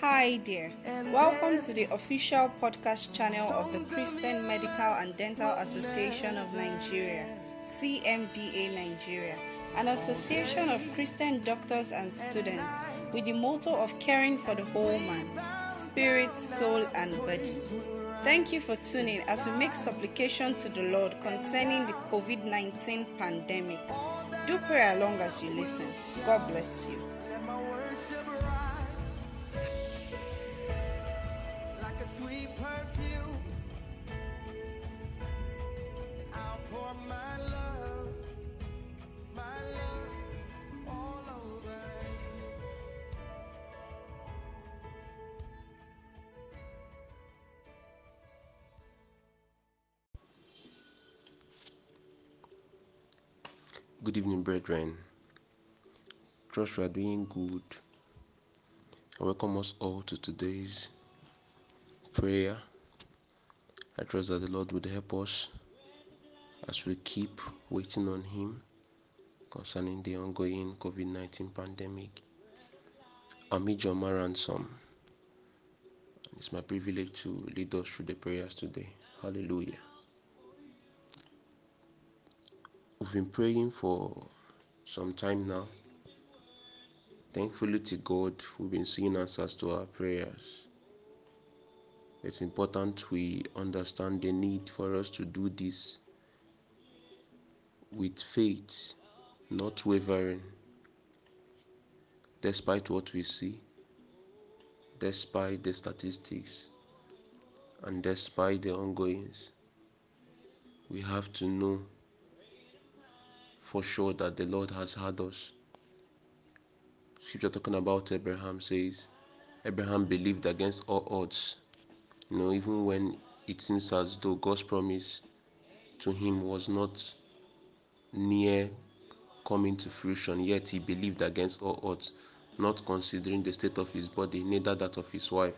Hi there. Welcome to the official podcast channel of the Christian Medical and Dental Association of Nigeria, CMDA Nigeria, an association of Christian doctors and students with the motto of caring for the whole man, spirit, soul, and body. Thank you for tuning as we make supplication to the Lord concerning the COVID 19 pandemic. Do pray along as you listen. God bless you. You. Good evening, brethren. Trust we are doing good. I welcome us all to today's prayer. I trust that the Lord would help us as we keep waiting on Him concerning the ongoing COVID 19 pandemic. I'm Ijoma Ransom. It's my privilege to lead us through the prayers today. Hallelujah. We've been praying for some time now. Thankfully to God, we've been seeing answers to our prayers. It's important we understand the need for us to do this with faith, not wavering, despite what we see, despite the statistics, and despite the ongoings. We have to know for sure that the Lord has had us. Scripture talking about Abraham says, Abraham believed against all odds. You know, even when it seems as though God's promise to him was not near coming to fruition, yet he believed against all odds, not considering the state of his body, neither that of his wife,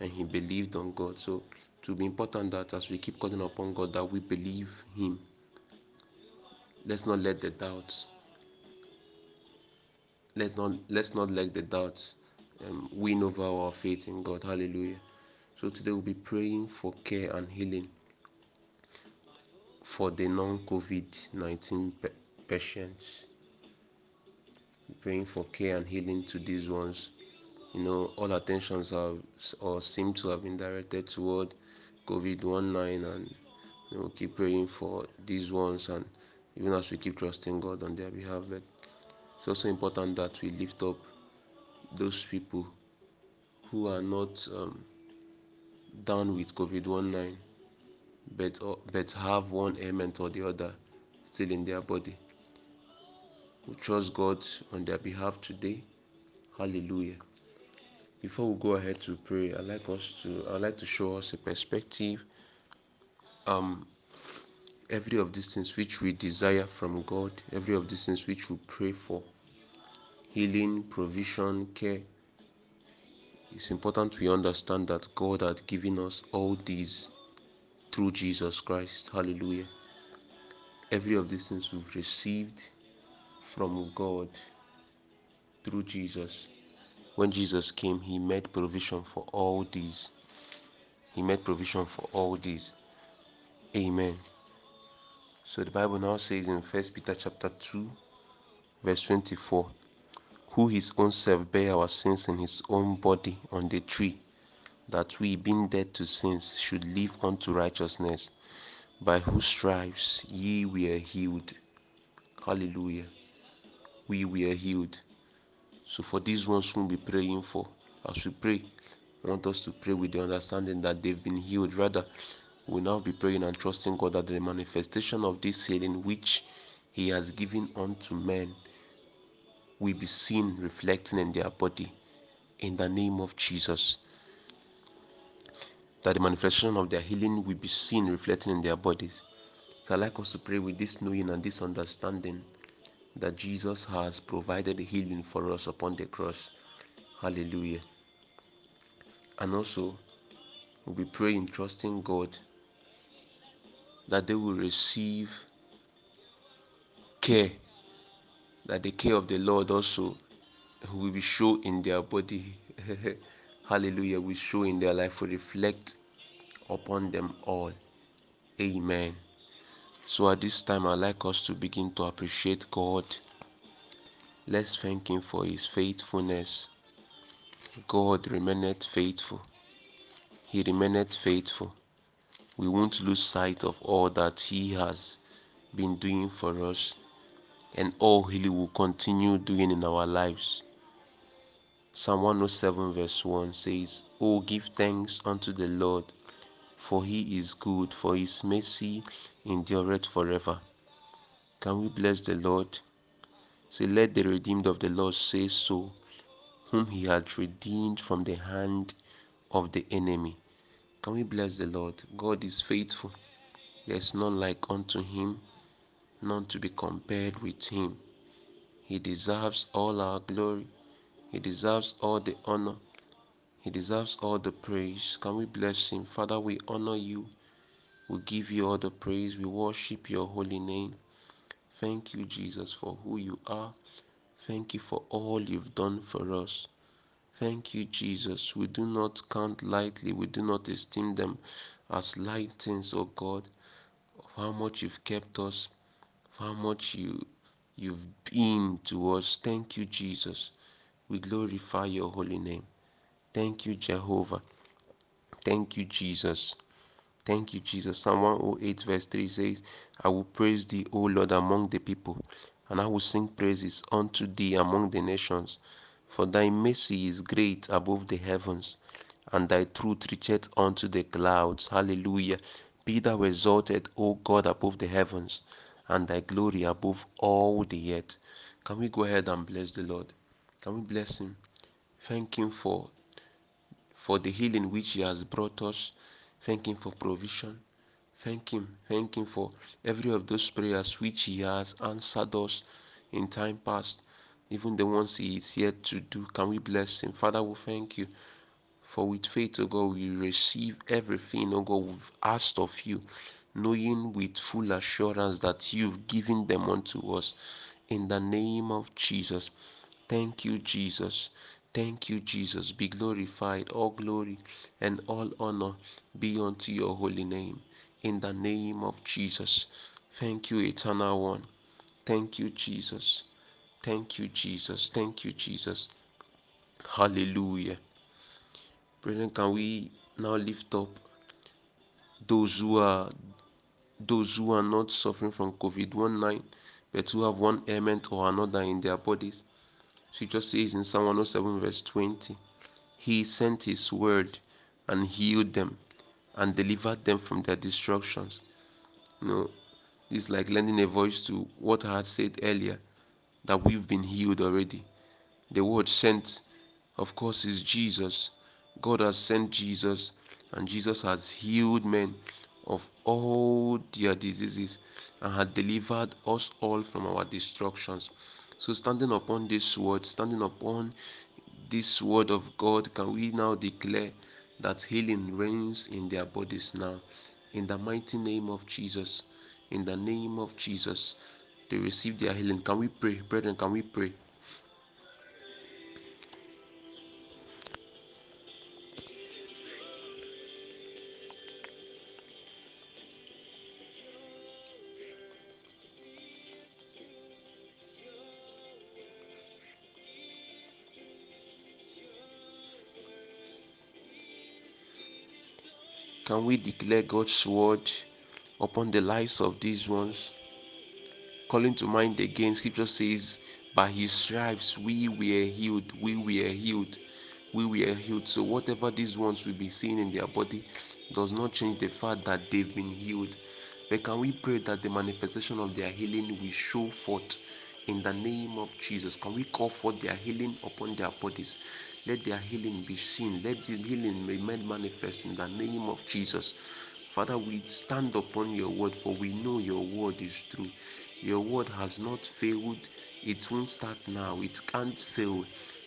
and he believed on God. So, it will be important that as we keep calling upon God, that we believe Him. Let's not let the doubts let not let's not let the doubts um, win over our faith in God. Hallelujah. So today we'll be praying for care and healing for the non-COVID-19 pa- patients. Praying for care and healing to these ones. You know, all attentions have or seem to have been directed toward COVID-19, and you know, keep praying for these ones, and even as we keep trusting God on their behalf. But it's also important that we lift up those people who are not um, down with COVID 19 but, uh, but have one ailment or the other still in their body. We trust God on their behalf today. Hallelujah. Before we go ahead to pray, I'd like us to I'd like to show us a perspective. Um every of these things which we desire from God, every of these things which we pray for, healing, provision, care, it's important we understand that God had given us all these through Jesus Christ. Hallelujah. Every of these things we've received from God through Jesus. When Jesus came, He made provision for all these. He made provision for all these. Amen. So the Bible now says in First Peter chapter 2, verse 24, who his own self bare our sins in his own body on the tree, that we, being dead to sins, should live unto righteousness, by whose stripes ye were healed. Hallelujah. We were healed. So for these ones whom we praying for, as we pray, want us to pray with the understanding that they've been healed. Rather, we'll now be praying and trusting God that the manifestation of this healing which He has given unto men will be seen reflecting in their body in the name of Jesus. That the manifestation of their healing will be seen reflecting in their bodies. So I like us to pray with this knowing and this understanding that Jesus has provided healing for us upon the cross. Hallelujah. And also, we'll be praying, trusting God that they will receive care, that the care of the Lord also will be shown in their body. hallelujah, will show in their life, will reflect upon them all. Amen. So at this time, I'd like us to begin to appreciate God. Let's thank Him for His faithfulness. God remaineth faithful. He remaineth faithful. We won't lose sight of all that He has been doing for us and all He will continue doing in our lives. Psalm 107, verse 1 says, Oh, give thanks unto the Lord, for He is good, for His mercy endureth forever. Can we bless the Lord? Say, Let the redeemed of the Lord say so, whom He hath redeemed from the hand of the enemy. Can we bless the Lord? God is faithful. There is none like unto Him, none to be compared with Him. He deserves all our glory. He deserves all the honor. He deserves all the praise. Can we bless Him? Father, we honor you. We give you all the praise. We worship your holy name. Thank you, Jesus, for who you are. Thank you for all you've done for us. Thank you, Jesus. We do not count lightly, we do not esteem them as light things, O God, of how much you've kept us, how much you you've been to us. Thank you, Jesus. We glorify your holy name. Thank you, Jehovah. Thank you, Jesus. Thank you, Jesus. Psalm 108, verse 3 says, I will praise thee, O Lord, among the people, and I will sing praises unto thee among the nations. For thy mercy is great above the heavens, and thy truth reacheth unto the clouds. Hallelujah. Be thou exalted, O God, above the heavens, and thy glory above all the earth. Can we go ahead and bless the Lord? Can we bless him? Thank him for for the healing which he has brought us. Thank him for provision. Thank him. Thank him for every of those prayers which he has answered us in time past, even the ones he is yet to do. Can we bless him? Father, we thank you. For with faith, O God, we receive everything, O God, we've asked of you, knowing with full assurance that you've given them unto us. In the name of Jesus. Thank you, Jesus. Thank you, Jesus. Be glorified. All glory and all honor be unto your holy name. In the name of Jesus. Thank you, eternal one. Thank you, Jesus. Thank you, Jesus. Thank you, Jesus. Hallelujah. Brethren, can we now lift up those who are those who are not suffering from COVID-19, but who have one ailment or another in their bodies? Scripture says in Psalm 107, verse 20, He sent His word and healed them and delivered them from their destructions. You know, it's like lending a voice to what I had said earlier that we've been healed already. The word sent, of course, is Jesus. God has sent Jesus, and Jesus has healed men of all their diseases and had delivered us all from our destructions. So, standing upon this word, standing upon this word of God, can we now declare that healing reigns in their bodies now? In the mighty name of Jesus, in the name of Jesus, they receive their healing. Can we pray, brethren? Can we pray? Can we declare God's word upon the lives of these ones? Calling to mind again, scripture says, By his stripes we were healed, we were healed, we were healed. So, whatever these ones will be seeing in their body does not change the fact that they've been healed. But can we pray that the manifestation of their healing will show forth in the name of Jesus? Can we call for their healing upon their bodies? Let their healing be seen. Let the healing be made manifest in the name of Jesus. Father, we stand upon your word, for we know your word is true. Your word has not failed. It won't start now. It can't fail.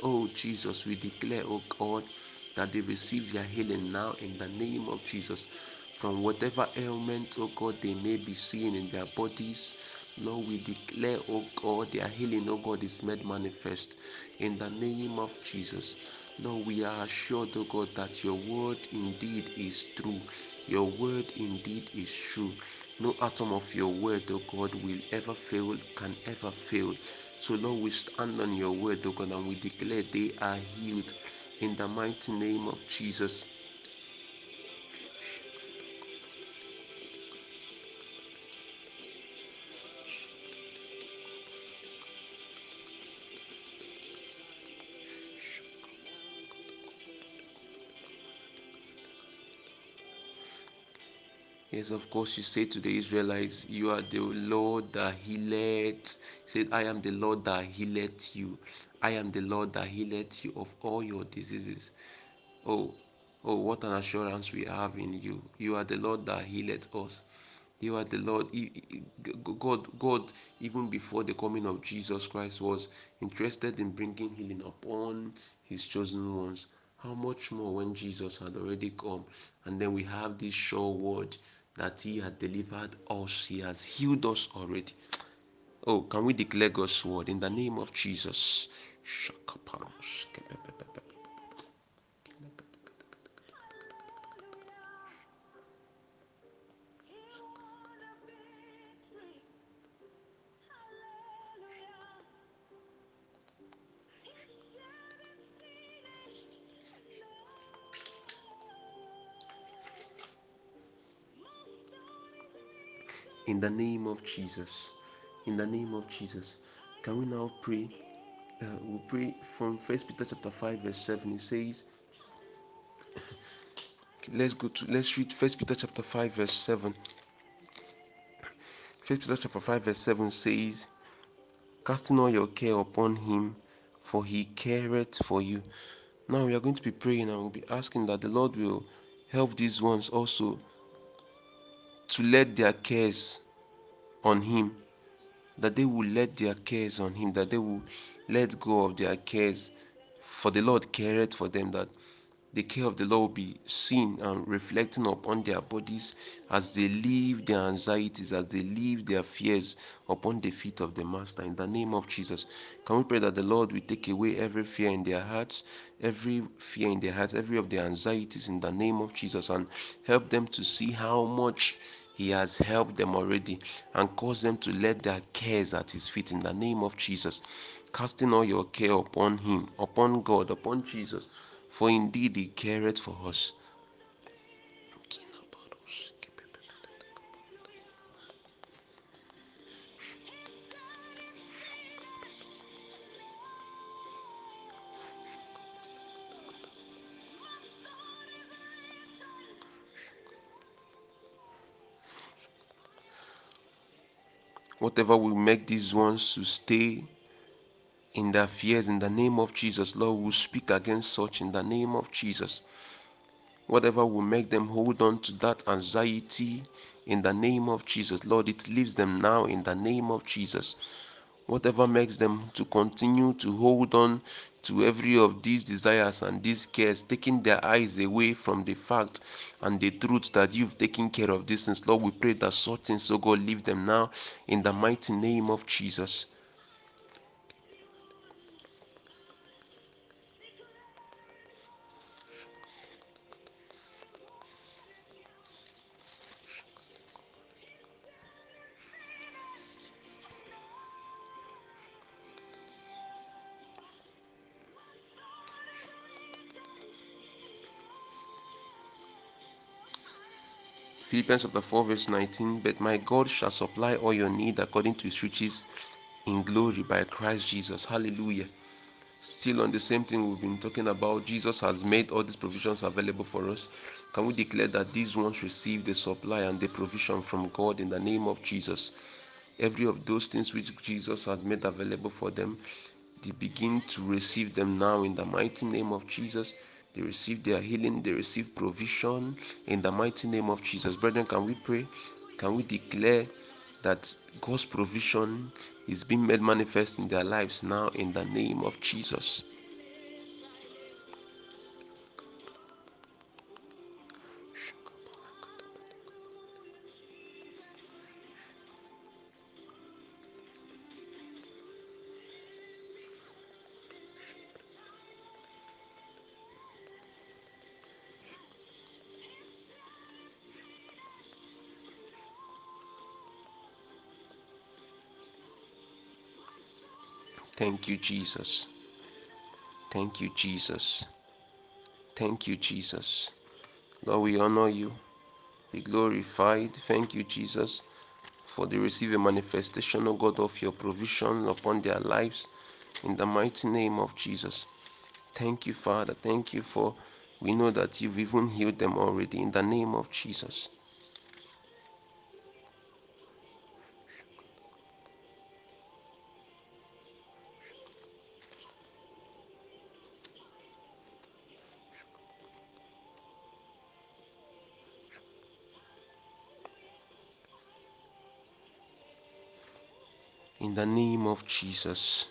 Oh Jesus, we declare, oh God, that they receive their healing now in the name of Jesus from whatever ailment, oh God, they may be seeing in their bodies. Lord, we declare, oh God, their healing, oh God, is made manifest in the name of Jesus. Lord, we are assured, oh God, that your word indeed is true. Your word indeed is true. No atom of your word, oh God, will ever fail, can ever fail. So, Lord, we stand on your word, oh God, and we declare they are healed in the mighty name of Jesus. Yes, of course, you say to the Israelites, You are the Lord that healeth. He said, I am the Lord that healeth you. I am the Lord that healeth you of all your diseases. Oh, oh, what an assurance we have in you. You are the Lord that healeth us. You are the Lord. God, God, even before the coming of Jesus Christ, was interested in bringing healing upon His chosen ones. How much more when Jesus had already come, and then we have this sure word that He had delivered us, He has healed us already. Oh, can we declare God's word in the name of Jesus? In the name of Jesus. In the name of Jesus. Can we now pray? Uh, we'll pray from First Peter chapter 5, verse 7. It says, let's go to let's read First Peter chapter 5, verse 7. First Peter chapter 5, verse 7 says, Casting all your care upon him, for he careth for you. Now we are going to be praying and we'll be asking that the Lord will help these ones also to let their cares on him that they will let their cares on him that they will let go of their cares. For the lord careth for them that the care of the lord will be seen and reflecting upon their bodies as they leave their anxieties as they leave their fears upon the feet of the master in the name of jesus can we pray that the lord will take away every fear in their hearts every fear in their hearts every of their anxieties in the name of jesus and help them to see how much he has helped them already and caused them to let their cares at His feet in the name of Jesus. Casting all your care upon Him, upon God, upon Jesus, for indeed He careth for us. Whatever will make these ones to stay in their fears in the name of Jesus, Lord, we speak against such in the name of Jesus. Whatever will make them hold on to that anxiety in the name of Jesus, Lord, it leaves them now in the name of Jesus. Whatever makes them to continue to hold on to every of these desires and these cares, taking their eyes away from the fact and the truth that you've taken care of these things. Lord, we pray that such so oh God, leave them now in the mighty name of Jesus. Philippians chapter 4, verse 19. But my God shall supply all your need according to his riches in glory by Christ Jesus. Hallelujah. Still on the same thing we've been talking about, Jesus has made all these provisions available for us. Can we declare that these ones receive the supply and the provision from God in the name of Jesus? Every of those things which Jesus has made available for them, they begin to receive them now in the mighty name of Jesus. They receive their healing, they receive provision in the mighty name of Jesus. Brethren, can we pray? Can we declare that God's provision is being made manifest in their lives now in the name of Jesus? Thank you, Jesus. Thank you, Jesus. Thank you, Jesus. Lord, we honor you. Be glorified. Thank you, Jesus, for the receive a manifestation, O God, of your provision upon their lives. In the mighty name of Jesus. Thank you, Father. Thank you for we know that you've even healed them already in the name of Jesus. In the name of Jesus.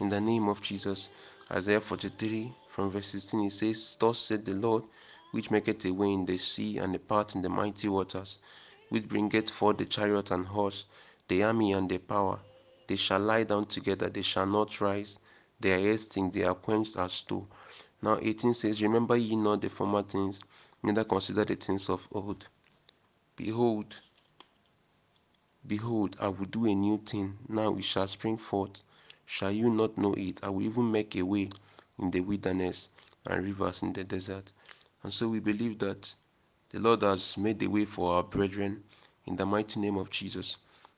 In the name of Jesus. Isaiah 43 from verse 16 it says, Thus said the Lord, which maketh a way in the sea and a path in the mighty waters, which bringeth forth the chariot and horse, the army and the power. They shall lie down together, they shall not rise. Their ears stink, they are quenched as stone. Now 18 says, Remember ye not the former things, neither consider the things of old. Behold, behold, I will do a new thing. Now it shall spring forth. Shall you not know it? I will even make a way in the wilderness and rivers in the desert. And so we believe that the Lord has made the way for our brethren in the mighty name of Jesus.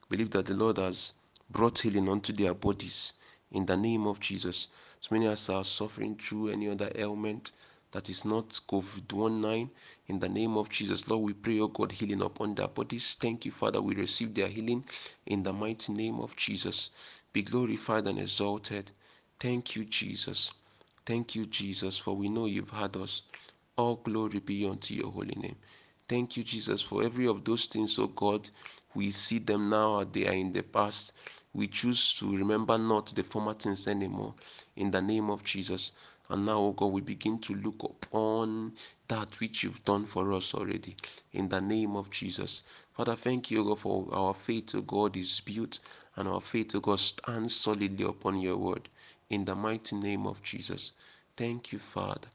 Believe that the Lord has brought healing unto their bodies in the name of Jesus. So many as are suffering through any other ailment that is not COVID 19 in the name of Jesus. Lord, we pray, oh God, healing upon their bodies. Thank you, Father. We receive their healing in the mighty name of Jesus. Be glorified and exalted. Thank you, Jesus. Thank you, Jesus, for we know you've had us. All glory be unto your holy name. Thank you, Jesus, for every of those things, oh God. We see them now, they are in the past. We choose to remember not the former things anymore in the name of Jesus. And now, oh God, we begin to look upon that which you've done for us already in the name of Jesus. Father, thank you, God, for our faith, oh God, is built and our faith, oh God, stands solidly upon your word in the mighty name of Jesus. Thank you, Father.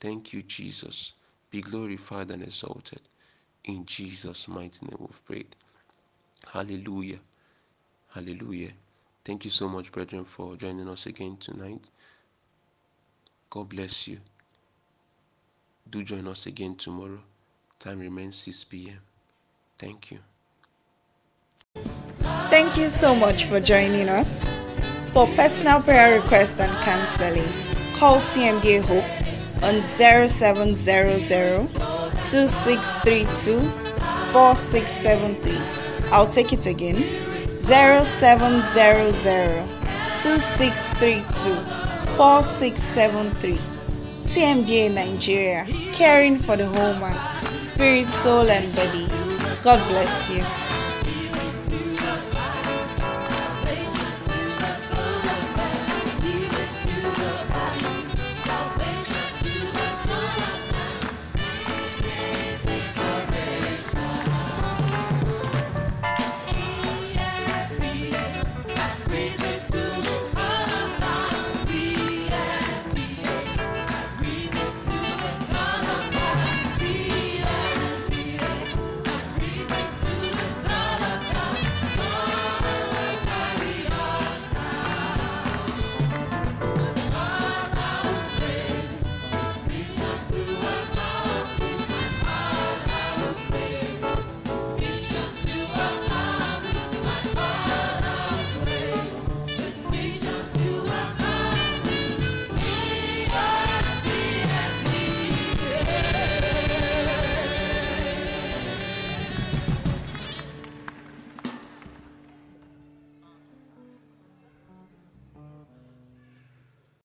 Thank you, Jesus. Be glorified and exalted. In Jesus' mighty name we've prayed. Hallelujah. Hallelujah. Thank you so much, brethren, for joining us again tonight. God bless you. Do join us again tomorrow. Time remains 6 p.m. Thank you. Thank you so much for joining us. For personal prayer requests and counseling, call CMDA Hope on 0700 2632 4673. I'll take it again 0700 2632 4673. CMDA Nigeria, caring for the whole man, spirit, soul, and body. God bless you.